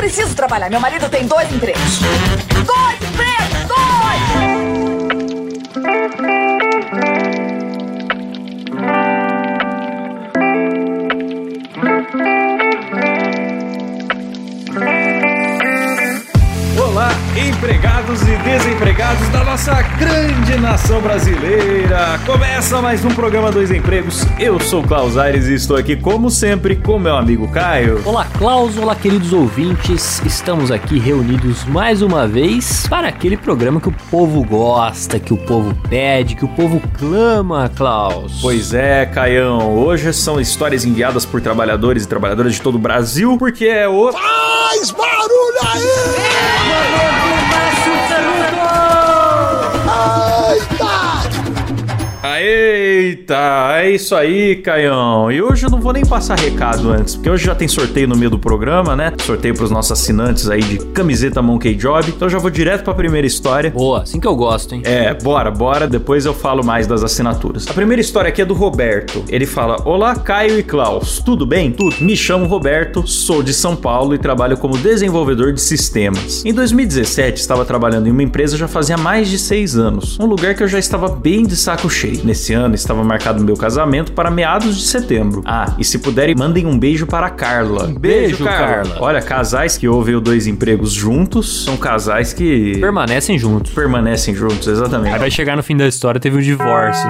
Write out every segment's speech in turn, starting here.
preciso trabalhar. Meu marido tem dois empregos. Dois empregos! Empregados e desempregados da nossa grande nação brasileira. Começa mais um programa Dois Empregos. Eu sou Klaus Aires e estou aqui, como sempre, com meu amigo Caio. Olá, Klaus. Olá, queridos ouvintes. Estamos aqui reunidos mais uma vez para aquele programa que o povo gosta, que o povo pede, que o povo clama, Klaus. Pois é, Caião. Hoje são histórias enviadas por trabalhadores e trabalhadoras de todo o Brasil, porque é o. Faz barulho aí! Eita, é isso aí, Caião. E hoje eu não vou nem passar recado antes, porque hoje já tem sorteio no meio do programa, né? Sorteio pros nossos assinantes aí de camiseta Monkey Job. Então já vou direto pra primeira história. Boa, assim que eu gosto, hein? É, bora, bora. Depois eu falo mais das assinaturas. A primeira história aqui é do Roberto. Ele fala: Olá, Caio e Klaus. Tudo bem? Tudo. Me chamo Roberto, sou de São Paulo e trabalho como desenvolvedor de sistemas. Em 2017, estava trabalhando em uma empresa já fazia mais de seis anos. Um lugar que eu já estava bem de saco cheio. Nesse ano estava marcado meu casamento para meados de setembro. Ah, e se puderem, mandem um beijo para a Carla. Um beijo, beijo Carla. Carla. Olha, casais que ouvem o dois empregos juntos são casais que. Permanecem juntos. Permanecem juntos, exatamente. Aí vai chegar no fim da história, teve um divórcio.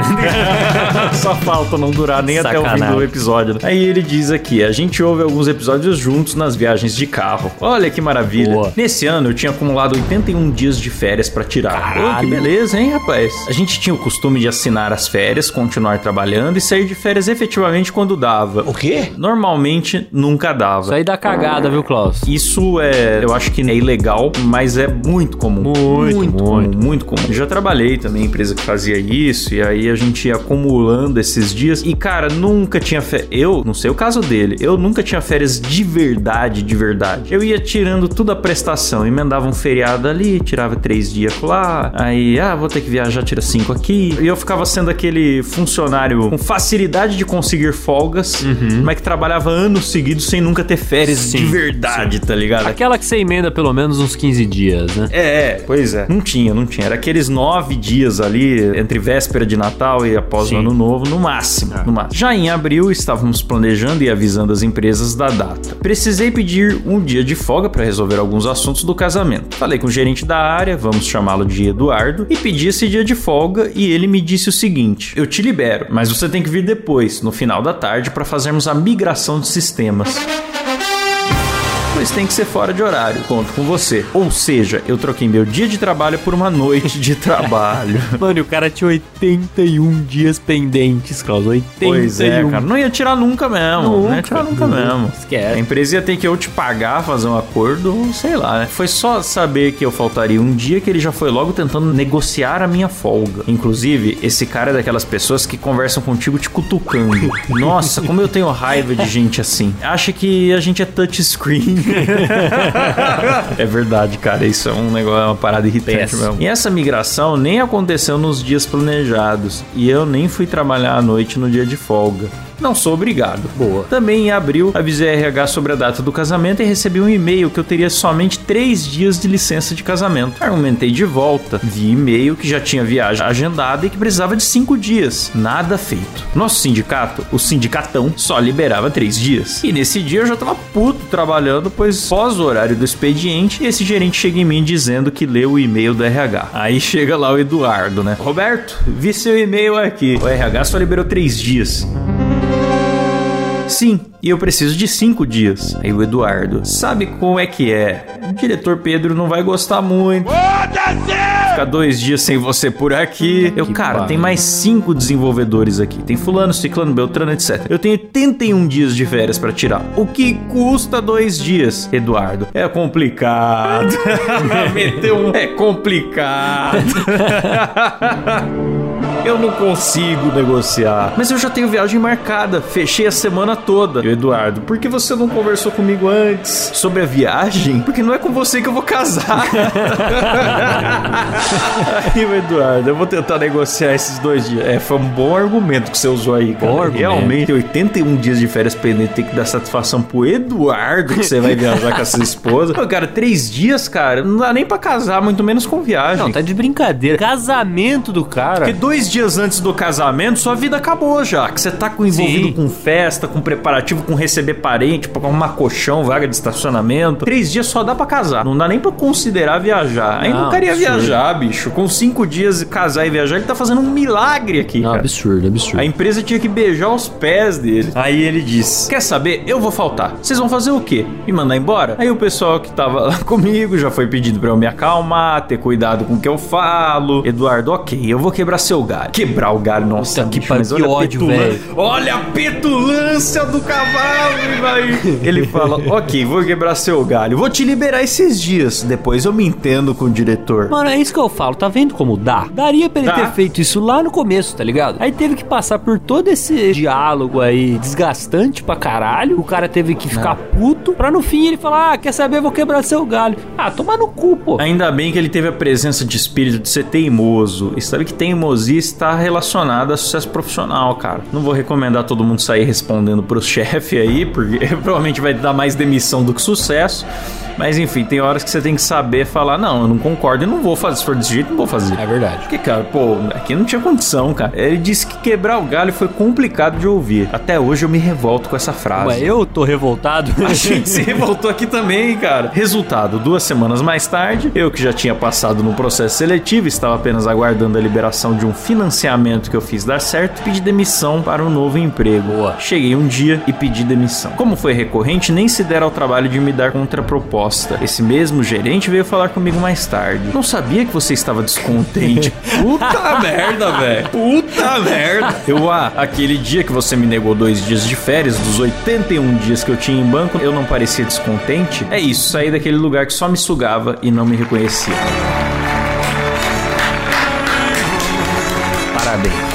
Só falta não durar nem Sacanagem. até o fim do episódio. Né? Aí ele diz aqui: a gente ouve alguns episódios juntos nas viagens de carro. Olha que maravilha. Boa. Nesse ano eu tinha acumulado 81 dias de férias para tirar. Oh, que beleza, hein, rapaz? A gente tinha o costume de assinar as férias, continuar trabalhando e sair de férias efetivamente quando dava. O quê? Normalmente nunca dava. Isso aí dá cagada, viu, Klaus? Isso é, eu acho que é ilegal, mas é muito comum. Muito, muito, comum, muito. muito comum. Eu já trabalhei também em empresa que fazia isso e aí a gente ia acumulando esses dias e cara, nunca tinha férias. Eu, não sei o caso dele, eu nunca tinha férias de verdade, de verdade. Eu ia tirando tudo a prestação, emendava um feriado ali, tirava três dias lá, aí, ah, vou ter que viajar, tira cinco aqui. E eu ficava sendo aquele funcionário com facilidade de conseguir folgas, uhum. mas que trabalhava anos seguidos sem nunca ter férias sim, de verdade, sim. tá ligado? Aquela que você emenda pelo menos uns 15 dias, né? É, é, pois é. Não tinha, não tinha. Era aqueles nove dias ali, entre véspera de Natal e após sim. o Ano Novo, no máximo, é. no máximo. Já em abril, estávamos planejando e avisando as empresas da data. Precisei pedir um dia de folga para resolver alguns assuntos do casamento. Falei com o gerente da área, vamos chamá-lo de Eduardo, e pedi esse dia de folga e ele me disse o seguinte: Eu te libero, mas você tem que vir depois, no final da tarde, para fazermos a migração de sistemas pois tem que ser fora de horário. Conto com você. Ou seja, eu troquei meu dia de trabalho por uma noite de trabalho. Mano, e o cara tinha 81 dias pendentes, Klaus. 81. Pois é, cara. Não ia tirar nunca mesmo. Nunca, não ia tirar nunca, nunca mesmo. Esquece. A empresa ia ter que ou te pagar, fazer um acordo, sei lá, né? Foi só saber que eu faltaria um dia que ele já foi logo tentando negociar a minha folga. Inclusive, esse cara é daquelas pessoas que conversam contigo te cutucando. Nossa, como eu tenho raiva de gente assim. Acha que a gente é touchscreen é verdade, cara. Isso é um negócio, é uma parada irritante mesmo. E essa migração nem aconteceu nos dias planejados. E eu nem fui trabalhar à noite no dia de folga. Não sou obrigado. Boa. Também em abril, avisei a RH sobre a data do casamento e recebi um e-mail que eu teria somente três dias de licença de casamento. Argumentei de volta, vi e-mail que já tinha viagem agendada e que precisava de cinco dias. Nada feito. Nosso sindicato, o sindicatão, só liberava três dias. E nesse dia eu já tava puto trabalhando, pois pós o horário do expediente, esse gerente chega em mim dizendo que leu o e-mail do RH. Aí chega lá o Eduardo, né? Roberto, vi seu e-mail aqui. O RH só liberou três dias. Sim, e eu preciso de cinco dias. Aí o Eduardo, sabe como é que é? O diretor Pedro não vai gostar muito. Ficar dois dias sem você por aqui. Eu, que cara, tem mais cinco desenvolvedores aqui. Tem fulano, ciclano, beltrano, etc. Eu tenho 81 dias de férias para tirar. O que custa dois dias? Eduardo, é complicado. Meteu um... É complicado. Eu não consigo negociar. Mas eu já tenho viagem marcada. Fechei a semana toda. E Eduardo, por que você não conversou comigo antes sobre a viagem? Porque não é com você que eu vou casar. aí, o Eduardo, eu vou tentar negociar esses dois dias. É, foi um bom argumento que você usou aí, cara. Bom argumento. Realmente, 81 dias de férias pendente tem que dar satisfação pro Eduardo que você vai viajar com a sua esposa. Pô, cara, três dias, cara, não dá nem pra casar, muito menos com viagem. Não, tá de brincadeira. Casamento do cara. Porque dois dias antes do casamento, sua vida acabou já. Que você tá com, envolvido Sim. com festa, com preparativo, com receber parente, pra arrumar colchão, vaga de estacionamento. Três dias só dá pra casar. Não dá nem pra considerar viajar. Aí não, Não, queria absurdo. viajar, bicho. Com cinco dias casar e viajar, ele tá fazendo um milagre aqui, Não, cara. absurdo, absurdo. A empresa tinha que beijar os pés dele. Aí ele disse: Quer saber? Eu vou faltar. Vocês vão fazer o quê? Me mandar embora? Aí o pessoal que tava lá comigo já foi pedindo pra eu me acalmar, ter cuidado com o que eu falo. Eduardo, ok, eu vou quebrar seu galho. Quebrar o galho, nossa, Puta que bicho, mas que ódio, velho. Olha a petulância do cavalo, vai. Ele fala: Ok, vou quebrar seu galho. Vou te liberar esses dias. Depois eu me entendo com o diretor. Mano, é isso que eu falo, tá vendo como dá? Daria pra ele Dá. ter feito isso lá no começo, tá ligado? Aí teve que passar por todo esse diálogo aí desgastante pra caralho. O cara teve que ficar puto pra no fim ele falar: Ah, quer saber? Vou quebrar seu galho. Ah, toma no cu, pô. Ainda bem que ele teve a presença de espírito de ser teimoso. E sabe que teimosia está relacionada a sucesso profissional, cara. Não vou recomendar todo mundo sair respondendo pros chefes aí, porque provavelmente vai dar mais demissão do que sucesso. Mas enfim, tem horas que você tem que saber falar: não, eu não concordo e não vou fazer. Se for desse jeito, não vou fazer. É verdade. Porque, cara, pô, aqui não tinha condição, cara. Ele disse que quebrar o galho foi complicado de ouvir. Até hoje eu me revolto com essa frase. Ué, eu tô revoltado. A gente se revoltou aqui também, cara. Resultado, duas semanas mais tarde, eu que já tinha passado no processo seletivo, estava apenas aguardando a liberação de um financiamento que eu fiz dar certo, pedi demissão para um novo emprego. Boa. Cheguei um dia e pedi demissão. Como foi recorrente, nem se deram ao trabalho de me dar contraproposta. Esse mesmo gerente veio falar comigo mais tarde. Não sabia que você estava descontente. Puta merda, velho. Puta merda. Eu, ah, aquele dia que você me negou dois dias de férias, dos 81 dias que eu tinha em banco, eu não parecia descontente? É isso, saí daquele lugar que só me sugava e não me reconhecia.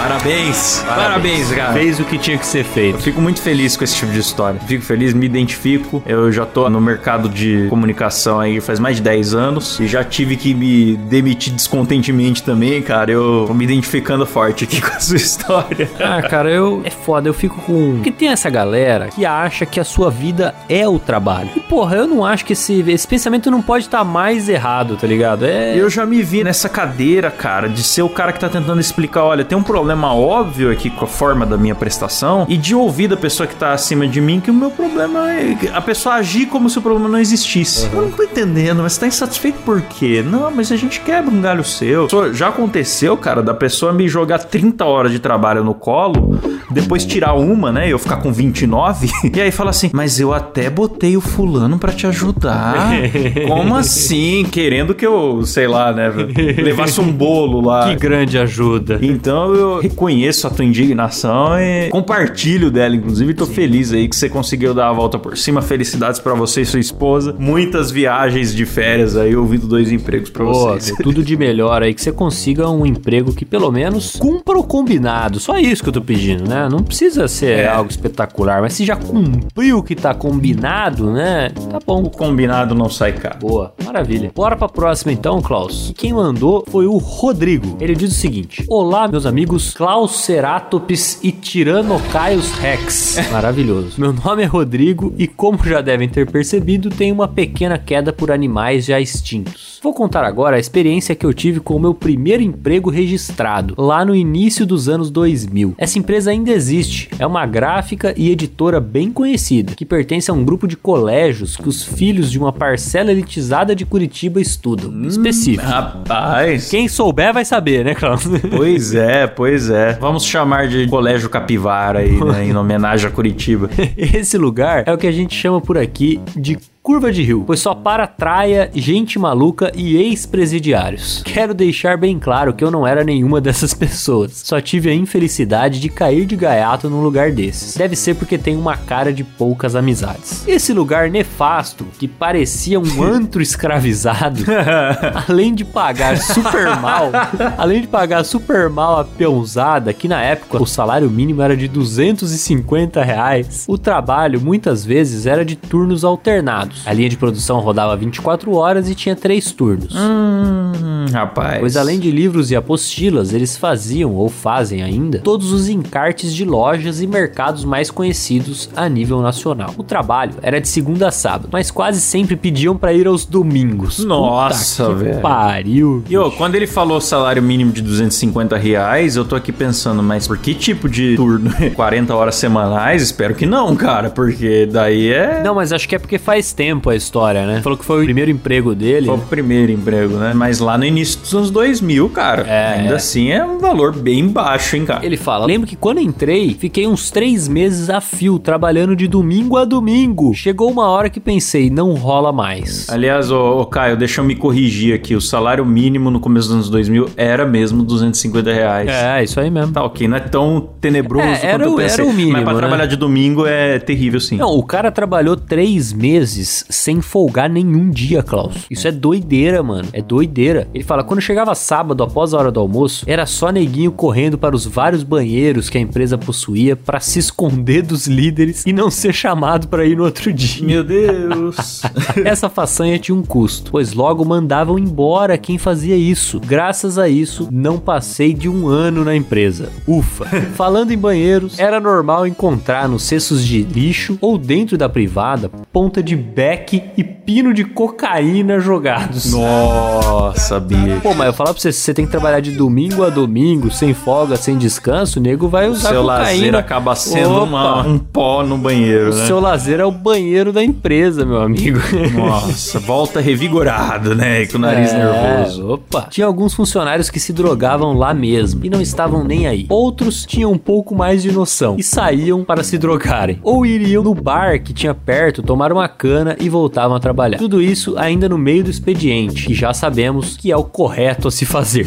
Parabéns. Parabéns. Cara. Fez o que tinha que ser Eu feito. fico muito feliz com esse tipo de história. Fico feliz, me identifico. Eu já tô no mercado de comunicação aí faz mais de 10 anos e já tive que me demitir descontentemente também, cara. Eu tô me identificando forte aqui com a sua história. Ah, cara, eu. É foda, eu fico com. Porque tem essa galera que acha que a sua vida é o trabalho. E, porra, eu não acho que esse, esse pensamento não pode estar mais errado, tá ligado? É. Eu já me vi nessa cadeira, cara, de ser o cara que tá tentando explicar, olha, tem um problema óbvio aqui com a forma da minha prestação e de ouvir da pessoa que tá acima de mim que o meu problema é a pessoa agir como se o problema não existisse. Eu não tô entendendo, mas você tá insatisfeito por quê? Não, mas a gente quebra um galho seu. Já aconteceu, cara, da pessoa me jogar 30 horas de trabalho no colo, depois tirar uma, né, e eu ficar com 29, e aí fala assim, mas eu até botei o fulano pra te ajudar. Como assim? Querendo que eu, sei lá, né, levasse um bolo lá. Que grande ajuda. Então eu reconheço a tua indignação e compartilho dela, inclusive tô feliz aí que você conseguiu dar a volta por cima. Felicidades pra você e sua esposa. Muitas viagens de férias aí, ouvindo dois empregos pra Pô, vocês. tudo de melhor aí, que você consiga um emprego que pelo menos cumpra o combinado. Só isso que eu tô pedindo, né? Não precisa ser É. algo espetacular, mas se já cumpriu o que tá combinado, né? Tá bom. O combinado não sai caro. Boa, maravilha. Bora pra próxima então, Klaus. E quem mandou foi o Rodrigo. Ele diz o seguinte: Olá, meus amigos Klaus Ceratops e Tiranocaus Rex. Maravilhoso. Meu nome é Rodrigo e, como já devem ter percebido, tenho uma pequena queda por animais já extintos. Vou contar agora a experiência que eu tive com o meu primeiro emprego registrado, lá no início dos anos 2000. Essa empresa ainda existe, é uma gráfica e editora bem conhecida, que pertence a um grupo de colégios que os filhos de uma parcela elitizada de Curitiba estudam. Específico. Rapaz. Quem souber vai saber, né, Klaus? Pois é, pois é. Vamos chamar de Colégio Capivara aí, né? Em homenagem a Curitiba. Esse lugar é o que a gente chama por aqui de curva de rio, pois só para traia, gente maluca e ex-presidiários. Quero deixar bem claro que eu não era nenhuma dessas pessoas. Só tive a infelicidade de cair de gaiato num lugar desses. Deve ser porque tem uma cara de poucas amizades. Esse lugar nefasto, que parecia um antro escravizado, além de pagar super mal, além de pagar super mal a peãozada, que na época o salário mínimo era de 250 reais, o trabalho muitas vezes era de turnos alternados. A linha de produção rodava 24 horas e tinha três turnos. Hum, rapaz. Pois além de livros e apostilas, eles faziam ou fazem ainda todos os encartes de lojas e mercados mais conhecidos a nível nacional. O trabalho era de segunda a sábado, mas quase sempre pediam para ir aos domingos. Nossa, velho. Pariu. E ô, quando ele falou salário mínimo de 250 reais, eu tô aqui pensando, mas por que tipo de turno? 40 horas semanais? Espero que não, cara, porque daí é. Não, mas acho que é porque faz tempo a história, né? Falou que foi o primeiro emprego dele. Foi o primeiro emprego, né? Mas lá no início dos anos 2000, cara. É, ainda é. assim é um valor bem baixo, hein, cara. Ele fala: Lembro que quando entrei, fiquei uns três meses a fio, trabalhando de domingo a domingo. Chegou uma hora que pensei, não rola mais. Aliás, ô, ô, Caio, deixa eu me corrigir aqui. O salário mínimo no começo dos anos 2000 era mesmo 250 reais. É, isso aí mesmo. Tá ok, não é tão tenebroso É, era quanto eu pensei. era o mínimo, Mas pra né? trabalhar de domingo é terrível, sim. Não, o cara trabalhou três meses sem folgar nenhum dia, Klaus. Isso é doideira, mano. É doideira. Ele fala, quando chegava sábado após a hora do almoço, era só neguinho correndo para os vários banheiros que a empresa possuía para se esconder dos líderes e não ser chamado para ir no outro dia. Meu Deus. Essa façanha tinha um custo, pois logo mandavam embora quem fazia isso. Graças a isso, não passei de um ano na empresa. Ufa! Falando em banheiros, era normal encontrar nos cestos de lixo ou dentro da privada ponta de beck e pino de cocaína jogados. Nossa, bicho. Pô, mas eu falar pra você, se você tem que trabalhar de domingo a domingo, sem folga, sem descanso, o nego vai usar Seu cocaína. lazer acaba sendo Opa! uma- um pó no banheiro, O né? seu lazer é o banheiro da empresa, meu amigo. Nossa, volta revigorado, né? E Com o nariz É, nervoso. Opa. Tinha alguns funcionários que se drogavam lá mesmo e não estavam nem aí. Outros tinham um pouco mais de noção e saíam para se drogarem. Ou iriam no bar que tinha perto tomar uma cana e voltavam a trabalhar. Tudo isso ainda no meio do expediente, que já sabemos que é o correto a se fazer.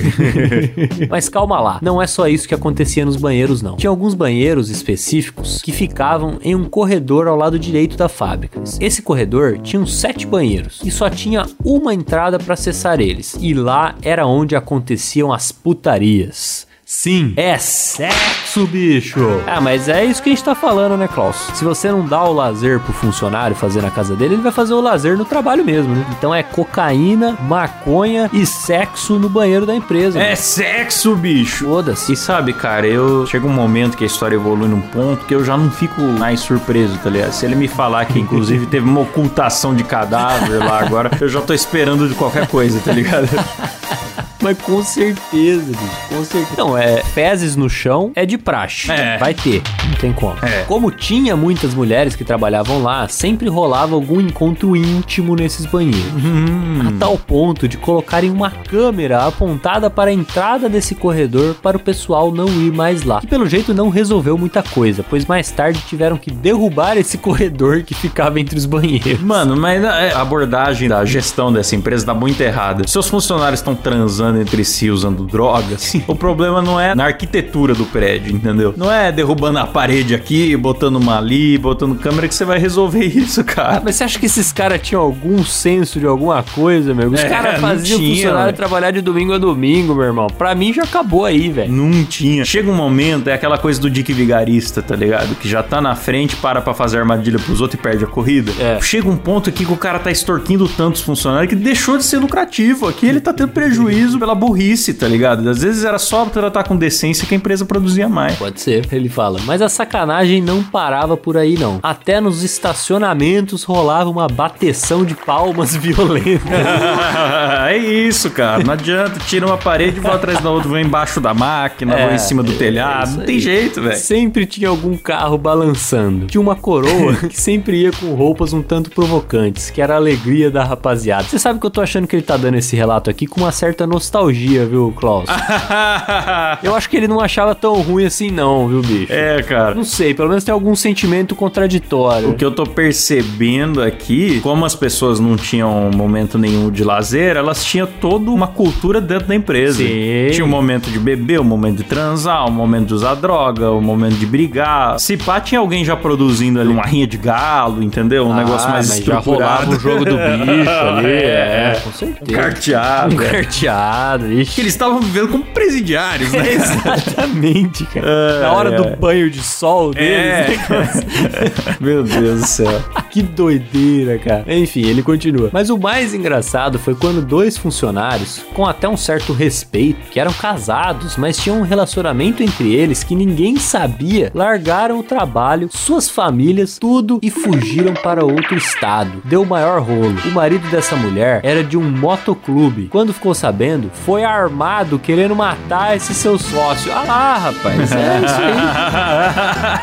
Mas calma lá, não é só isso que acontecia nos banheiros, não. Tinha alguns banheiros específicos que ficavam em um corredor ao lado direito da fábrica. Esse corredor tinha uns sete banheiros e só tinha uma entrada para acessar eles. E lá era onde aconteciam as putarias. Sim, é sexo, bicho. Ah, mas é isso que a gente tá falando, né, Klaus? Se você não dá o lazer pro funcionário fazer na casa dele, ele vai fazer o lazer no trabalho mesmo, né? Então é cocaína, maconha e sexo no banheiro da empresa. É sexo, bicho. Foda-se. E sabe, cara, eu chega um momento que a história evolui num ponto que eu já não fico mais surpreso, tá ligado? Se ele me falar que inclusive teve uma ocultação de cadáver lá agora, eu já tô esperando de qualquer coisa, tá ligado? Mas com certeza, bicho. Com certeza. Não, é. Fezes no chão é de praxe. É. Vai ter. Não tem como. É. Como tinha muitas mulheres que trabalhavam lá, sempre rolava algum encontro íntimo nesses banheiros. Hum. A tal ponto de colocarem uma câmera apontada para a entrada desse corredor para o pessoal não ir mais lá. Que pelo jeito não resolveu muita coisa, pois mais tarde tiveram que derrubar esse corredor que ficava entre os banheiros. Mano, mas a abordagem da gestão dessa empresa tá muito errada. Seus funcionários estão transando entre si usando drogas. O problema não é na arquitetura do prédio, entendeu? Não é derrubando a parede aqui, botando uma ali, botando câmera que você vai resolver isso, Ah, cara. mas você acha que esses caras tinham algum senso de alguma coisa, meu? Os É, caras faziam tinha, funcionário velho. trabalhar de domingo a domingo, meu irmão. Pra mim já acabou aí, velho. Não tinha. Chega um momento, é aquela coisa do Dick Vigarista, tá ligado? Que já tá na frente, para pra fazer armadilha pros outros e perde a corrida. É. Chega um ponto aqui que o cara tá extorquindo tantos funcionários que deixou de ser lucrativo. Aqui ele tá tendo prejuízo pela burrice, tá ligado? Às vezes era só tratar com decência que a empresa produzia mais. Pode ser, ele fala. Mas a sacanagem não parava por aí, não. Até nos estacionamentos rolava uma bateção de palmas violenta. é isso, cara. Não adianta. Tira uma parede, vou atrás da outra, vou embaixo da máquina, É, vou em cima do é telhado. isso Não tem jeito, velho. Sempre tinha algum carro balançando. Tinha uma coroa que sempre ia com roupas um tanto provocantes, que era a alegria da rapaziada. Você sabe que eu tô achando que ele tá dando esse relato aqui com uma certa nostalgia, viu, Klaus? Eu acho que ele não achava tão ruim assim, não, viu, bicho? é, cara. Não sei, pelo menos tem algum sentimento contraditório. O que eu tô percebendo aqui, como as pessoas não tinham momento nenhum de lazer, elas tinham toda uma cultura dentro da empresa. Sim. Tinha um momento de beber, um momento de transar, um momento de usar droga, um momento de brigar. Se pá, tinha alguém já produzindo ali uma rinha de galo, entendeu? Um Ah, negócio mais mas já rolava estruturado. o jogo do bicho ali, é, com certeza. Carteado. Um carteado, Que ixi. eles estavam vivendo como presidiários, né? Exatamente, cara. Ai, Na hora ai. do banho de sol deles, É. né? Meu Deus do céu. Que doideira, cara. Enfim, ele continua. Mas o mais engraçado foi quando dois funcionários, com até um certo respeito, que eram casados, mas tinham um relacionamento entre eles que ninguém sabia, largaram o trabalho, suas famílias, tudo e fugiram para outro estado. Deu o maior rolo. O marido dessa mulher era de um motoclube. Quando ficou sabendo, foi armado querendo matar esse seu sócio. Ah lá, rapaz. É isso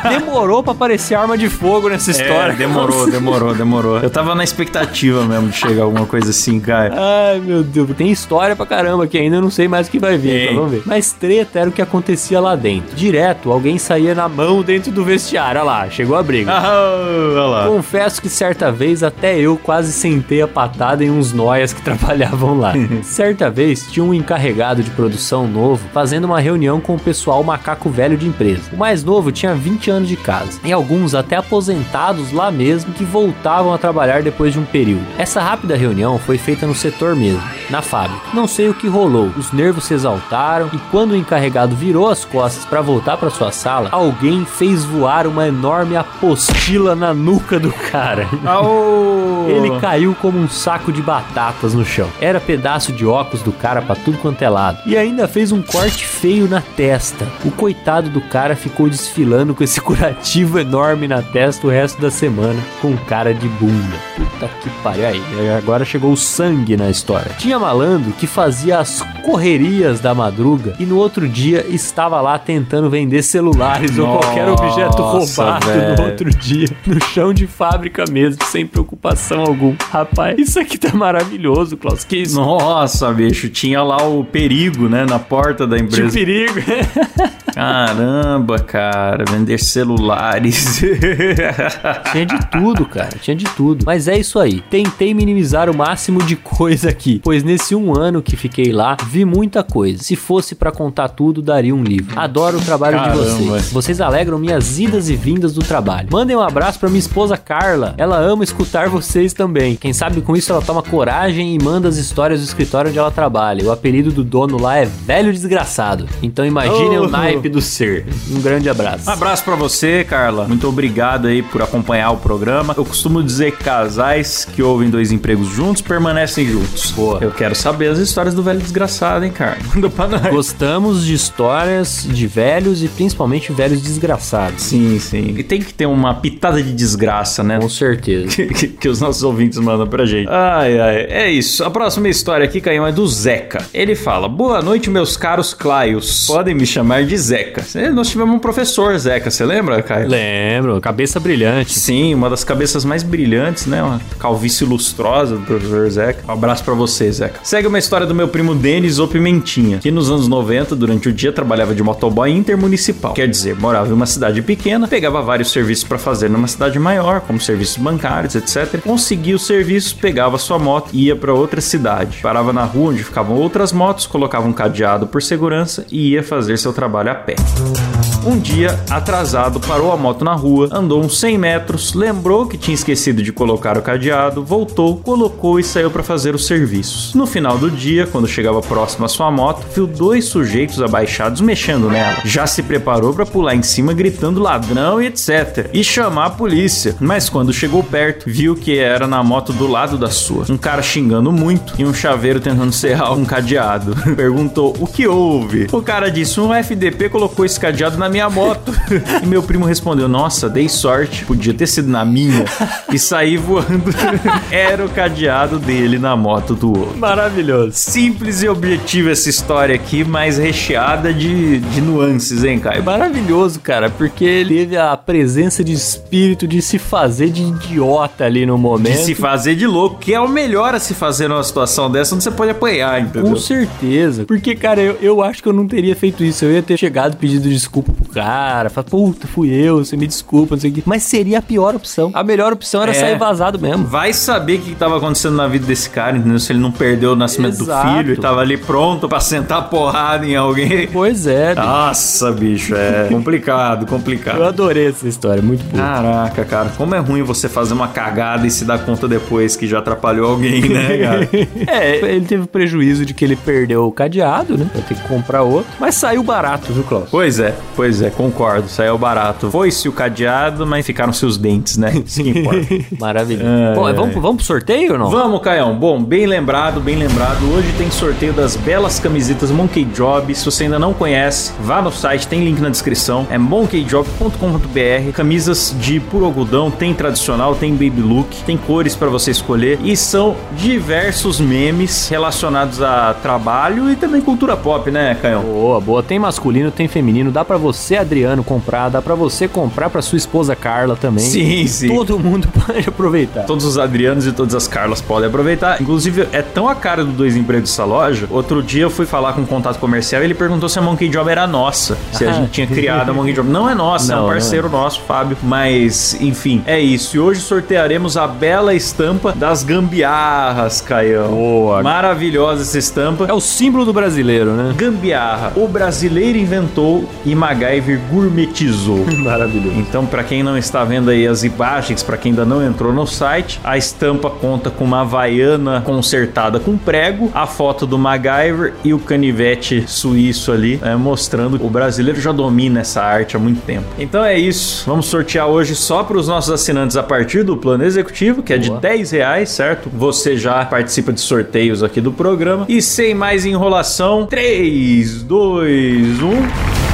aí. Demorou pra aparecer arma de fogo nessa história. É, demorou, demorou, demorou. Eu tava na expectativa mesmo de chegar alguma coisa assim, cara. Ai, meu Deus. Tem história pra caramba que ainda eu não sei mais o que vai vir. Então vamos ver. Mas treta era o que acontecia lá dentro. Direto, alguém saía na mão dentro do vestiário. Olha lá, chegou a briga. Ah, olha lá. Confesso que certa vez até eu quase sentei a patada em uns noias que trabalhavam lá. certa vez tinha um encarregado de produção novo fazendo uma reunião com o pessoal macaco velho de empresa. O mais novo tinha 20 anos de casa e alguns até aposentados lá mesmo que voltavam a trabalhar depois de um período. Essa rápida reunião foi feita no setor mesmo, na fábrica. Não sei o que rolou, os nervos se exaltaram e quando o encarregado virou as costas para voltar para sua sala, alguém fez voar uma enorme apostila na nuca do cara. Au. Ele caiu como um saco de batatas no chão. Era pedaço de óculos do cara pra tudo quanto é lado. E ainda fez um corte feio na testa. O coitado do cara ficou desfilando com esse curativo enorme na testa o resto da semana, com cara de bunda. Puta que pariu. Aí, agora chegou o sangue na história. Tinha malandro que fazia as correrias da madruga e no outro dia estava lá tentando vender celulares ou qualquer objeto Nossa, roubado velho. no outro dia, no chão de fábrica mesmo, sem preocupação alguma. Rapaz, isso aqui tá maravilhoso, Klaus. Que isso? Nossa, bicho, tinha lá o perigo, né, na porta da empresa. perigo. Caramba, cara, vender celulares. Tinha de tudo, cara. Tinha de tudo. Mas é isso aí. Tentei minimizar o máximo de coisa aqui, pois nesse um ano que fiquei lá, vi muita coisa. Se fosse pra contar tudo, daria um livro. Adoro o trabalho Caramba. de vocês. Vocês alegram minhas idas e vindas do trabalho. Mandem um abraço pra minha esposa Carla. Ela ama escutar vocês também. Quem sabe com isso ela toma coragem e manda as histórias do escritório onde ela trabalha. O apelido do dono lá é Velho Desgraçado. Então imagine Oh. o naipe do ser. Um grande abraço. Um abraço pra você, Carla. Muito obrigado aí por acompanhar o programa. Eu costumo dizer que casais que ouvem dois empregos juntos permanecem juntos. Boa. Eu quero saber as histórias do velho desgraçado, hein, Carla? Manda pra nós. Gostamos de histórias de velhos e principalmente velhos desgraçados. Sim, sim. E tem que ter uma pitada de desgraça, né? Com certeza. que, que- que os nossos ouvintes mandam pra gente. Ai, ai. É isso. A próxima história aqui, Caio, é do Zeca. Ele fala: Boa noite, meus caros Claios. Podem me chamar de Zeca. Nós tivemos um professor, Zeca. Você lembra, Caio? Lembro, cabeça brilhante. Sim, uma das cabeças mais brilhantes, né? Uma calvície lustrosa do professor Zeca. Um abraço pra você, Zeca. Segue uma história do meu primo Denis ou Pimentinha, que nos anos 90, durante o dia, trabalhava de motoboy intermunicipal. Quer dizer, morava em uma cidade pequena, pegava vários serviços pra fazer numa cidade maior, como serviços bancários, etc. Conseguia os serviços, pegava sua moto e ia pra outra cidade. Parava na rua onde ficavam outras motos, colocava um cadeado por segurança e ia fazer seu trabalho a pé. Um dia, atrasado, parou a moto na rua, andou uns 100 metros, lembrou que tinha esquecido de colocar o cadeado, voltou, colocou e saiu para fazer os serviços. No final do dia, quando chegava próximo à sua moto, viu dois sujeitos abaixados mexendo nela. Já se preparou para pular em cima gritando ladrão e etc. E chamar a polícia. Mas quando chegou perto, viu que era na moto do lado da sua. Um cara xingando muito e um chaveiro tentando serrar um cadeado. Perguntou o que houve. O cara disse: Um FDP colocou esse cadeado na minha moto. e meu primo respondeu: Nossa, dei sorte, podia ter sido na minha. E saí voando. Era o cadeado dele na moto do outro. Maravilhoso. Simples e objetivo essa história aqui, mas recheada de, de nuances, hein, Caio? Maravilhoso, cara, porque ele teve a presença de espírito de se fazer de idiota ali no momento. De se fazer de louco, que é o melhor a se fazer numa situação dessa, onde você pode apanhar, entendeu? Com certeza. Porque, cara, eu, eu acho que eu não teria feito isso. Eu ia ter chegado pedindo desculpa pro cara, falar, puta, fui eu, você me desculpa, não sei o quê. Mas seria a pior opção. A melhor opção era É. sair vazado mesmo. Vai saber o que estava acontecendo na vida desse cara, entendeu? Se ele não perdeu o nascimento Exato. do filho e tava ali pronto pra sentar porrada em alguém. Pois é. Nossa, bicho, é complicado, complicado. Eu adorei essa história, muito boa. Caraca, cara, como é ruim você fazer uma cagada e se dar conta depois que já atrapalhou alguém, né, cara? É, ele teve o prejuízo de que ele perdeu o cadeado, né? Vai ter que comprar outro. Mas saiu barato, viu, Klaus? pois é, pois é, concordo, saiu barato. Foi-se o cadeado, mas ficaram-se os dentes, né? Isso que importa. Maravilhoso. É, Bom, é. vamos, vamos pro sorteio ou não? Vamos, Caião. Bom, bem lembrado, bem lembrado. Hoje tem sorteio das belas camisetas Monkey Job. Se você ainda não conhece, vá no site, tem link na descrição. É monkeyjob.com.br. Camisas de puro algodão, tem tradicional, tem baby look, tem cores para você escolher e são diversos memes relacionados a trabalho e também cultura pop, né, Caião? Boa, boa. Tem masculino, tem feminino. Dá pra você, Adriano, comprar. Dá pra você comprar pra sua esposa Carla também. Sim, sim. Todo mundo pode aproveitar. Todos os Adrianos e todas as Carlas podem aproveitar. Inclusive, é tão a cara do Dois Empregos essa loja. Outro dia eu fui falar com um contato comercial e ele perguntou se a Monkey Job era nossa. Se a Ah. gente tinha criado a Monkey Job. Não é nossa, é Não, um não parceiro nosso, Fábio. Mas, enfim, é isso. E hoje sortearemos a bela estampa das gambiarras, Caião. Boa. Maravilhosa essa estampa. É o símbolo do brasileiro, né? Gambiarra. O brasileiro inventou e MacGyver gourmetizou. Maravilhoso. Então, para quem não está vendo aí as imagens, para quem ainda não entrou no site, a estampa conta com uma havaiana consertada com prego, a foto do MacGyver e o canivete suíço ali, é, mostrando que o brasileiro já domina essa arte há muito tempo. Então é isso. Vamos sortear hoje só para os nossos assinantes a partir do plano executivo, que é de Boa. 10 reais, certo? Você já participa de sorteios aqui do programa. E sem mais enrolação, 3, 2, 1.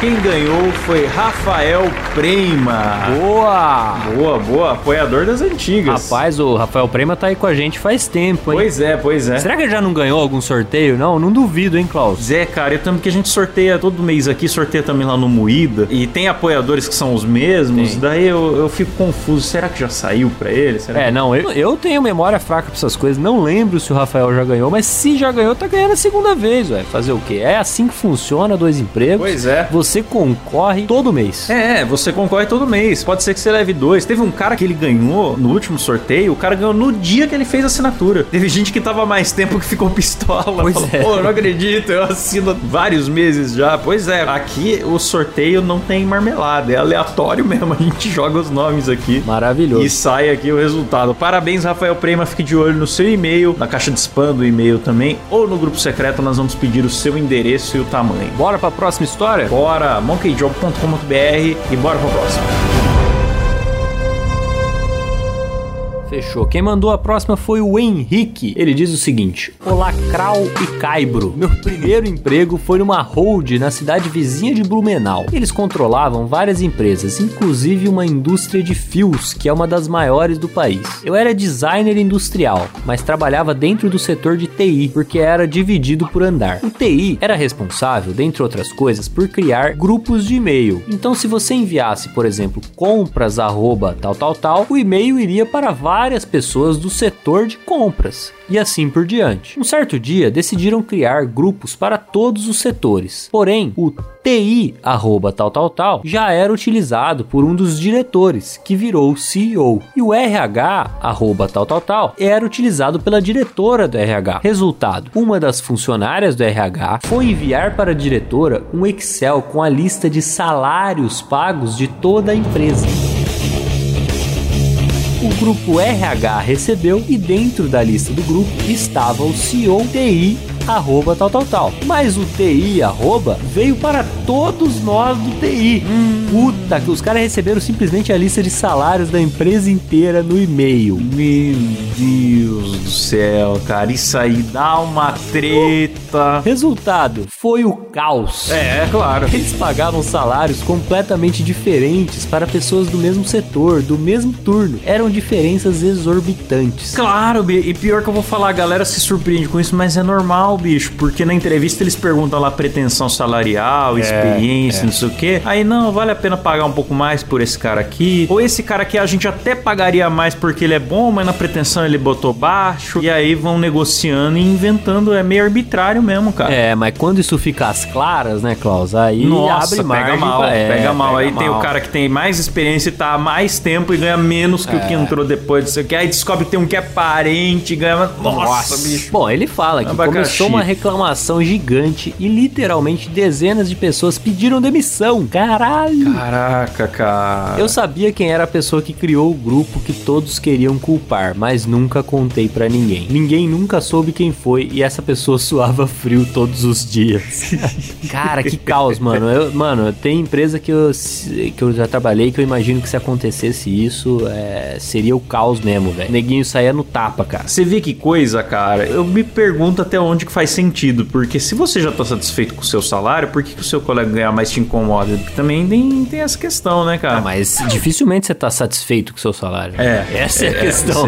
Quem ganhou foi Rafael Prema. Boa! Boa, boa, apoiador das antigas. Rapaz, o Rafael Prema tá aí com a gente faz tempo, hein? Pois é, pois é. Será que ele já não ganhou algum sorteio? Não, não duvido, hein, Klaus? Zé, cara, eu também que a gente sorteia todo mês aqui, sorteia também lá no Moída. E tem apoiadores que são os mesmos. Tem. Daí eu, eu fico confuso. Será que já saiu pra ele? Será É, não, eu, eu tenho memória fraca pra essas coisas. Não lembro se o Rafael já ganhou, mas se já ganhou, tá ganhando a segunda vez, ué. Fazer o quê? É assim que funciona dois empregos. Pois é. Você concorre todo mês. É, você concorre todo mês. Pode ser que você leve dois. Teve um cara que ele ganhou no último sorteio, o cara ganhou no dia que ele fez a assinatura. Teve gente que tava mais tempo que ficou pistola. Pois Falou, é. Pô, eu não acredito, eu assino vários meses já. Pois é, aqui o sorteio não tem marmelada, é aleatório mesmo. A gente joga os nomes aqui. Maravilhoso. E sai aqui o resultado. Parabéns, Rafael Prema. Fique de olho no seu e-mail, na caixa de spam do e-mail também, ou no grupo secreto. Nós vamos pedir o seu endereço e o tamanho. Bora pra próxima história? Bora, monkeyjob.com.br e bora pra próxima. Fechou. Quem mandou a próxima foi o Henrique. Ele diz o seguinte: Olá, Krau e Caibro. Meu primeiro emprego foi numa hold na cidade vizinha de Blumenau. Eles controlavam várias empresas, inclusive uma indústria de fios, que é uma das maiores do país. Eu era designer industrial, mas trabalhava dentro do setor de TI, porque era dividido por andar. O TI era responsável, dentre outras coisas, por criar grupos de e-mail. Então, se você enviasse, por exemplo, compras arroba tal tal tal, o e-mail iria para várias pessoas do setor de compras e assim por diante. Um certo dia decidiram criar grupos para todos os setores. Porém, o TI arroba tal tal tal já era utilizado por um dos diretores, que virou CEO. E o RH arroba tal tal tal era utilizado pela diretora do RH. Resultado: uma das funcionárias do RH foi enviar para a diretora um Excel com a lista de salários pagos de toda a empresa. O grupo RH recebeu e dentro da lista do grupo estava o CEO TI arroba tal tal tal. Mas o TI arroba veio para todos nós do TI. Hum. Puta, que os caras receberam simplesmente a lista de salários da empresa inteira no e-mail. Meu Deus do céu, cara, isso aí dá uma treta. Resultado, foi o caos. É, claro. Eles pagavam salários completamente diferentes para pessoas do mesmo setor, do mesmo turno. Eram diferenças exorbitantes. Claro, e pior que eu vou falar, a galera se surpreende com isso, mas é normal, bicho, porque na entrevista eles perguntam lá pretensão salarial, é, experiência, é. não sei o quê. Aí não, vale a pena pagar um pouco mais por esse cara aqui. Ou esse cara aqui a gente até pagaria mais porque ele é bom, mas na pretensão ele botou baixo. E aí vão negociando e inventando, é meio arbitrário mesmo, cara. É, mas quando isso fica às claras, né, Klaus? Aí Nossa, abre pega mal, é, pega mal. Pega aí mal. tem o cara que tem mais experiência e tá há mais tempo e ganha menos que é. o que entrou depois disso aqui. Aí descobre que tem um que é parente e ganha. Nossa, Nossa, bicho. Bom, ele fala que Abacaxi. Começou uma reclamação gigante e literalmente dezenas de pessoas pediram demissão. Caralho! Caraca, cara. Eu sabia quem era a pessoa que criou o grupo que todos queriam culpar, mas nunca contei para ninguém. Ninguém nunca soube quem foi e essa pessoa suava frio todos os dias. cara, que caos, mano. Eu, mano, tem empresa que eu, que eu já trabalhei que eu imagino que se acontecesse isso, é, seria o caos mesmo, velho. Neguinho saía no tapa, cara. Você vê que coisa, cara. Eu me pergunto até onde que faz sentido, porque se você já tá satisfeito com o seu salário, por que, que o seu colega ganhar mais te incomoda? Porque também tem, tem essa questão, né, cara? Ah, mas dificilmente você tá satisfeito com o seu salário. É. Essa é, é a questão.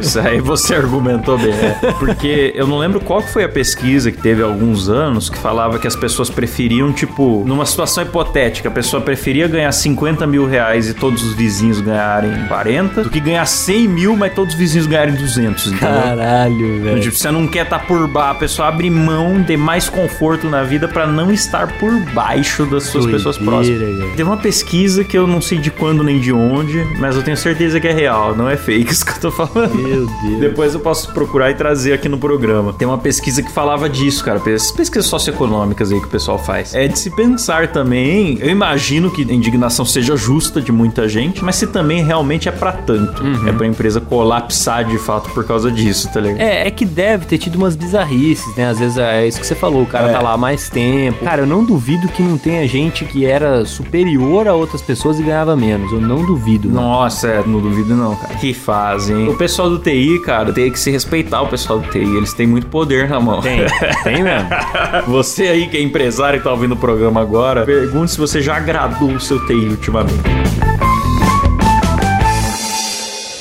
Isso aí você argumentou bem, né? Porque eu não lembro qual foi a pesquisa que teve há alguns anos que falava que as pessoas preferiam, tipo, numa situação hipotética, a pessoa preferia ganhar 50 mil reais e todos os vizinhos ganharem 40 do que ganhar 100 mil, mas todos os vizinhos ganharem 200, entendeu? Caralho, velho. Tipo, você não quer estar tá por baixo, a pessoa abre mão de mais conforto na vida para não estar por baixo das suas Doideira, pessoas próximas. Teve uma pesquisa que eu não sei de quando nem de onde, mas eu tenho certeza que é real, não é fake isso que eu tô falando. Meu Deus. Depois eu posso procurar e trazer aqui no programa. Tem uma pesquisa que falava disso, cara. Pesquisas socioeconômicas aí que o pessoal faz. É de se pensar também. Eu imagino que a indignação seja justa de muita gente, mas se também realmente é para tanto. Uhum. É pra empresa colapsar de fato por causa disso, tá ligado? É, é que deve ter tido umas bizarrices, né? Às vezes é isso que você falou, o cara é. tá lá há mais tempo. Cara, eu não duvido que não tenha gente que era superior a outras pessoas e ganhava menos. Eu não duvido. Nossa, é, não duvido não, cara. Que fazem. O pessoal do TI, cara, tem que se respeitar o pessoal do TI. Eles têm muito poder na mão. Tem, tem mesmo. você aí que é empresário e tá ouvindo o programa agora, pergunte se você já agradou o seu TI ultimamente.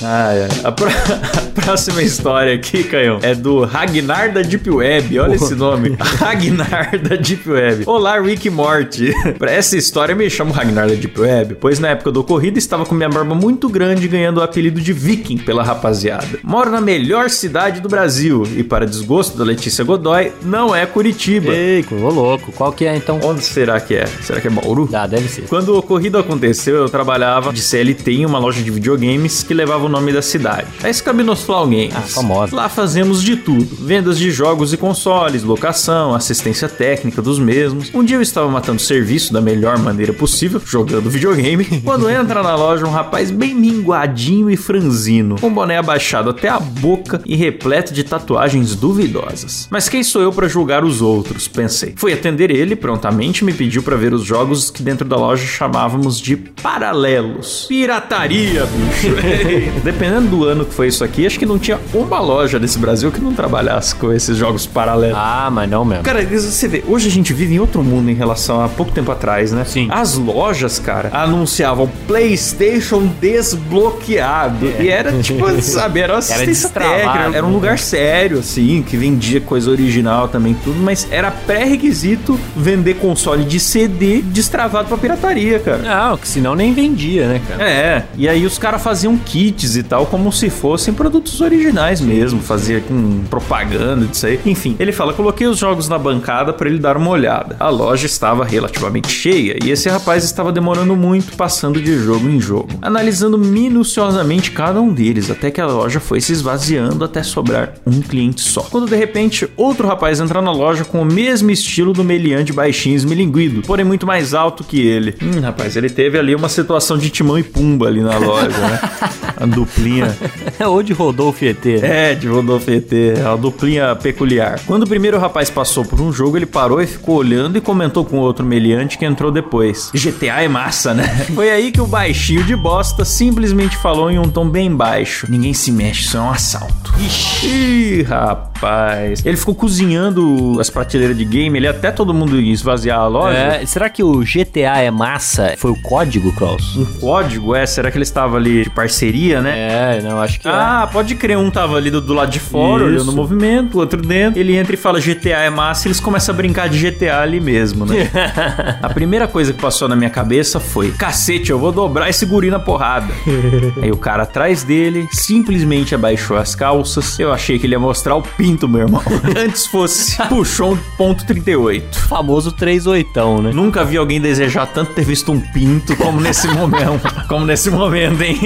Ah, é. A, a, próxima história aqui, Canhão, é do Ragnar da Deep Web. Olha esse nome. Ragnar da Deep Web. Olá, Rick Morty. Pra essa história, eu me chamo Ragnar da Deep Web, pois na época do ocorrido estava com minha barba muito grande, ganhando o apelido de Viking pela rapaziada. Moro na melhor cidade do Brasil e, para desgosto da Letícia Godoy, não é Curitiba. Ei, ô louco. Qual que é então? Onde será que é? Será que é Bauru? Ah, deve ser. Quando o ocorrido aconteceu, eu trabalhava de CLT em uma loja de videogames que levava o nome da cidade. A Escaminosflau Games. Ah, famosa. Lá fazemos de tudo: vendas de jogos e consoles, locação, assistência técnica dos mesmos. Um dia eu estava matando serviço da melhor maneira possível, jogando videogame, quando entra na loja um rapaz bem minguadinho e franzino, com boné abaixado até a boca e repleto de tatuagens duvidosas. Mas quem sou eu para julgar os outros? Pensei. Fui atender ele, prontamente me pediu para ver os jogos que dentro da loja chamávamos de paralelos. Pirataria, bicho. Dependendo do ano que foi isso aqui, acho que não tinha uma loja nesse Brasil que não trabalhasse com esses jogos paralelos. Ah, mas não mesmo. Cara, você vê, hoje a gente vive em outro mundo em relação a pouco tempo atrás, né? Sim. As lojas, cara, anunciavam PlayStation desbloqueado. É. E era tipo, sabe, era assistência era técnica, era um lugar sério, assim, que vendia coisa original também, tudo, mas era pré-requisito vender console de CD destravado pra pirataria, cara. Não, que senão nem vendia, né, cara? É, e aí os caras faziam kits e tal, como se fossem produtos originais mesmo, fazia com propaganda disso aí. Enfim, ele fala: coloquei os jogos na bancada para ele dar uma olhada. A loja estava relativamente cheia e esse rapaz estava demorando muito, passando de jogo em jogo, analisando minuciosamente cada um deles, até que a loja foi se esvaziando até sobrar um cliente só. Quando de repente outro rapaz entra na loja com o mesmo estilo do meliante baixinho esmilinguido, porém muito mais alto que ele. Hum, rapaz, ele teve ali uma situação de timão e pumba ali na loja, né? Duplinha. Ou de Rodolfo ET. É, de Rodolfo ET. É uma duplinha peculiar. Quando o primeiro rapaz passou por um jogo, ele parou e ficou olhando e comentou com outro meliante que entrou depois. GTA é massa, né? Foi aí que o baixinho de bosta simplesmente falou em um tom bem baixo. Ninguém se mexe, isso é um assalto. Ixi, rapaz. Ele ficou cozinhando as prateleiras de game, ele até todo mundo ia esvaziar a loja. É, será que o GTA é massa? Foi o código, Klaus? Um código, é? Será que ele estava ali de parceria, né? É, não, acho que Ah, pode crer, um tava ali do, do lado de fora, Isso. olhando o movimento, o outro dentro. Ele entra e fala GTA é massa e eles começam a brincar de GTA ali mesmo, né? a primeira coisa que passou na minha cabeça foi: cacete, eu vou dobrar esse guri na porrada. Aí o cara atrás dele simplesmente abaixou as calças. Eu achei que ele ia mostrar o pinto, meu irmão. Antes fosse, puxou um ponto 38. é famoso 38, né? Nunca vi alguém desejar tanto ter visto um pinto como nesse momento. Como nesse momento, hein?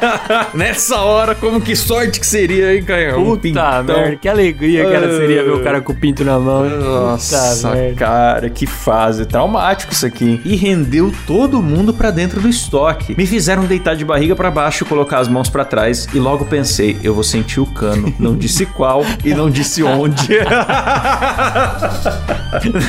Nessa hora, como que sorte que seria, hein, Caio? Um Puta pintão. merda, que alegria, cara, seria ver o cara com o pinto na mão. hein? Nossa, Puta merda. cara, que fase. Traumático isso aqui. hein? E rendeu todo mundo pra dentro do estoque. Me fizeram deitar de barriga pra baixo, colocar as mãos pra trás e logo pensei, eu vou sentir o cano. Não disse qual e não disse onde.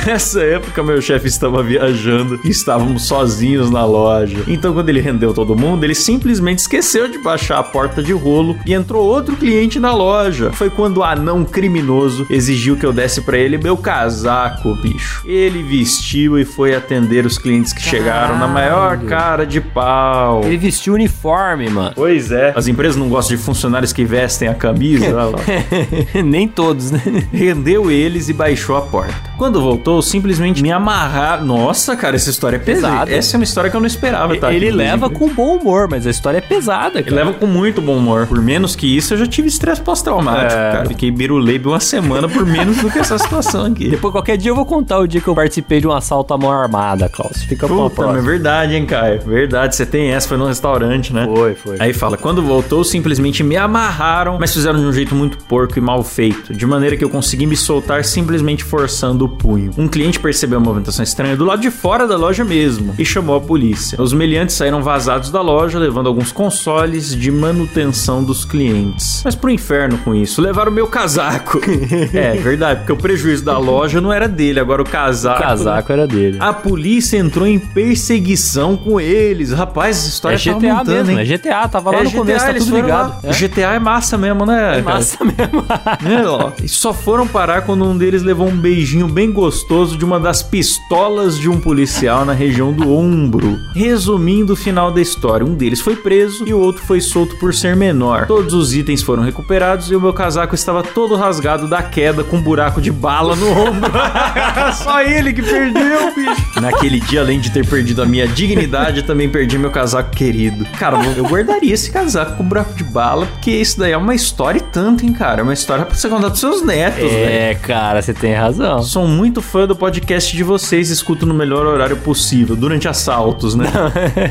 Nessa época, meu chefe estava viajando e estávamos sozinhos na loja. Então, quando ele rendeu todo mundo, ele simplesmente esqueceu de baixar a porta de rolo e entrou outro cliente na loja. Foi quando o anão criminoso exigiu que eu desse pra ele meu casaco, bicho. Ele vestiu e foi atender os clientes que chegaram na maior cara de pau. Ele vestiu o uniforme, mano. Pois é. As empresas não gostam de funcionários que vestem a camisa. olha lá. Nem todos, né? rendeu eles e baixou a porta. Quando voltou, simplesmente me amarrar. Nossa, cara, essa história é pesada. Essa é uma história que eu não esperava, tá? Ele aqui, leva com bom humor, mas a história é pesada, Ele cara. leva com muito bom humor. Por menos que isso, eu já tive estresse pós-traumático, É. cara. Fiquei biruleibe uma semana por menos do que essa situação aqui. Depois, qualquer dia eu vou contar o dia que eu participei de um assalto à mão armada, Klaus. Fica pra uma Puta, é próxima. verdade, hein, Caio? Verdade, você tem essa, foi num restaurante, né? Foi, foi. Aí fala, quando voltou, simplesmente me amarraram, mas fizeram de um jeito muito porco e mal feito, de maneira que eu consegui me soltar simplesmente forçando o punho. Um cliente percebeu a movimentação estranha do lado de fora da loja mesmo e chamou a polícia. Os meliantes saíram vazados da loja, levando alguns consoles de manutenção dos clientes. Mas pro inferno com isso, levaram o meu casaco. é, verdade, porque o prejuízo da loja não era dele, agora o O casaco... casaco era dele. A polícia entrou em perseguição com eles. Rapaz, essa história é GTA montando, mesmo, hein? é GTA, tava lá É no GTA, começo, tá tudo ligado. lá. É. GTA é massa mesmo, né? cara? Massa mesmo. É, ó. E só foram parar quando um deles levou um beijinho bem gostoso de uma das pistolas de um policial na região do ombro. Resumindo o final da história, um deles foi preso e o outro foi solto por ser menor. Todos os itens foram recuperados e o meu casaco estava todo rasgado da queda com um buraco de bala no ombro. só ele que perdeu, bicho. Naquele dia, além de ter perdido a minha dignidade, também perdi meu casaco querido. Cara, eu guardaria esse casaco com buraco de bala, porque isso daí é uma história e tanto, hein, cara? É uma história pra você contar pros seus netos, velho. É, cara, você tem razão. Sou muito fã do podcast de vocês escuto no melhor horário possível, durante assaltos, né?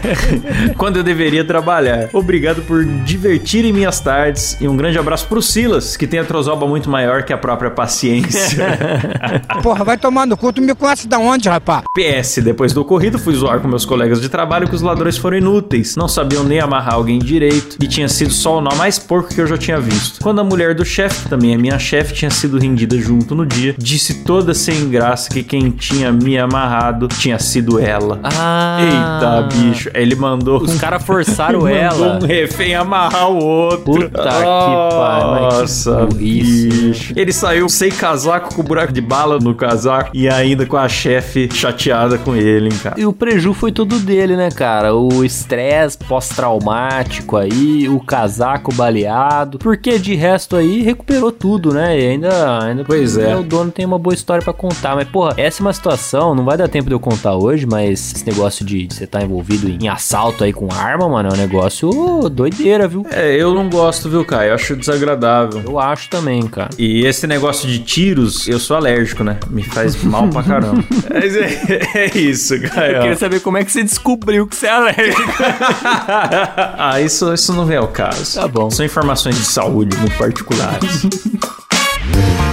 Quando eu deveria trabalhar. Obrigado por divertirem minhas tardes e um grande abraço pro Silas, que tem a trozoba muito maior que a própria paciência. Porra, vai tomar no cu, tu me conhece da onde, rapá? PS, depois do ocorrido, fui zoar com meus colegas de trabalho que os ladrões foram inúteis, não sabiam nem amarrar alguém direito e tinha sido só o nó mais porco que eu já tinha visto. Quando a mulher do chefe, também é minha chefe, tinha sido rendida junto no dia, disse toda sem graça que quem tinha me amarrado tinha sido ela. Ah. Eita, bicho. Ele mandou. Os caras forçaram ela. Um refém amarrar o outro. Puta que pariu, mas que Nossa, burrice. bicho. Ele saiu sem casaco, com buraco de bala no casaco e ainda com a chefe chateada com ele, hein, cara. E o preju foi tudo dele, né, cara? O estresse pós-traumático aí, o casaco baleado. Porque de resto aí recuperou tudo, né? E ainda, ainda Pois é. o dono tem uma boa história pra contar. Mas, porra, essa é uma situação, não vai dar tempo de eu contar hoje, mas esse negócio de você estar envolvido em assalto aí com arma, mano, é um negócio doideira, viu? É, eu não gosto, viu, Caio? Eu acho desagradável. Eu acho também, cara. E esse negócio de tiros, eu sou alérgico, né? Me faz mal pra caramba. Mas é, é isso, Eu Caio. queria saber como é que você descobriu que você é alérgico. ah, isso, isso não vem ao caso. Tá bom. São informações de saúde muito particulares.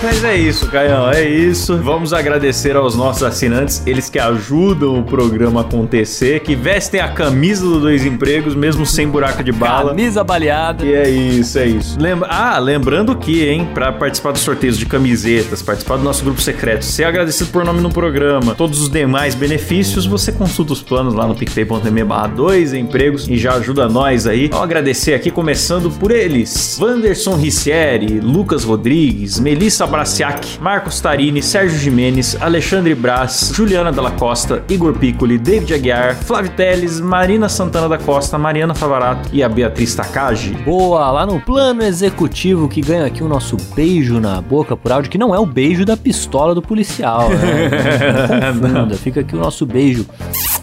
Mas é isso, Caião, é isso. Vamos agradecer aos nossos assinantes, eles que ajudam o programa a acontecer, que vestem a camisa do Dois Empregos, mesmo sem buraco de bala. Camisa baleada. E é isso, é isso. Lembra... Ah, lembrando que, hein, pra participar dos sorteios de camisetas, participar do nosso grupo secreto, ser agradecido por nome no programa, todos os demais benefícios, você consulta os planos lá no picpay.me barra dois empregos e já ajuda nós aí. Vamos agradecer aqui, começando por eles. Wanderson Ricieri, Lucas Rodrigues, Melissa Braciac, Marcos Tarini, Sérgio Jimenez, Alexandre Braz, Juliana Dalla Costa, Igor Piccoli, David Aguiar, Flávio Teles, Marina Santana da Costa, Mariana Favarato e a Beatriz Takagi. Boa, lá no plano executivo que ganha aqui o nosso beijo na boca por áudio, que não é o beijo da pistola do policial, né? Não confunda, fica aqui o nosso beijo.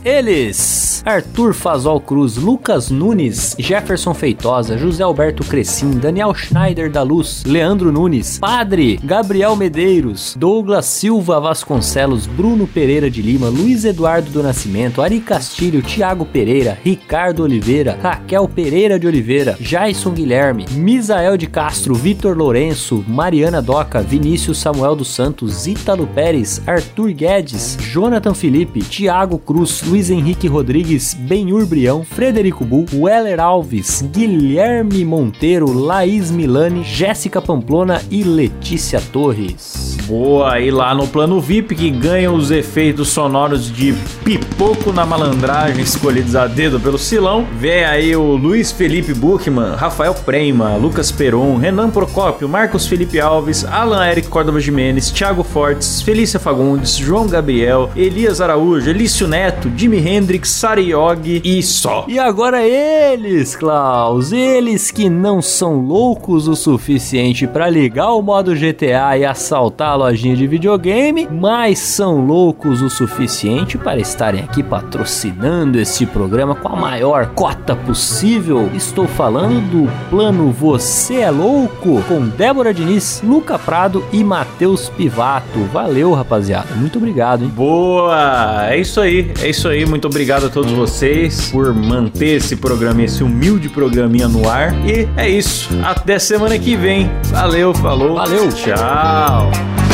Eles: Arthur Fazol Cruz, Lucas Nunes, Jefferson Feitosa, José Alberto Crescim, Daniel Schneider da Luz, Leandro Nunes, Padre, Gabriel Medeiros, Douglas Silva Vasconcelos, Bruno Pereira de Lima, Luiz Eduardo do Nascimento, Ari Castilho, Tiago Pereira, Ricardo Oliveira, Raquel Pereira de Oliveira, Jason Guilherme, Misael de Castro, Vitor Lourenço, Mariana Doca, Vinícius Samuel dos Santos, Ítalo Pérez, Arthur Guedes, Jonathan Felipe, Tiago Cruz, Luiz Henrique Rodrigues, Benhur Brião, Frederico Bull, Weller Alves, Guilherme Monteiro, Laís Milani, Jéssica Pamplona e Letícia Torres. Boa, e lá no plano VIP que ganha os efeitos sonoros de pipoco na malandragem escolhidos a dedo pelo Silão. Vê aí o Luiz Felipe Buchmann, Rafael Prema, Lucas Peron, Renan Procópio, Marcos Felipe Alves, Alan Eric Córdova Jimenez, Thiago Fortes, Felícia Fagundes, João Gabriel, Elias Araújo, Elício Neto, Jimi Hendrix, Sari Yogi e só. E agora eles, Klaus, eles que não são loucos o suficiente para ligar o modo GTA e assaltar a lojinha de videogame, mas são loucos o suficiente para estarem aqui patrocinando este programa com a maior cota possível. Estou falando do plano Você é Louco com Débora Diniz, Luca Prado e Matheus Pivato. Valeu, rapaziada. Muito obrigado, hein? Boa! É isso aí, é isso aí. Muito obrigado a todos vocês por manter esse programa, esse humilde programinha no ar. E é isso. Até semana que vem. Valeu, falou. Valeu. Tchau.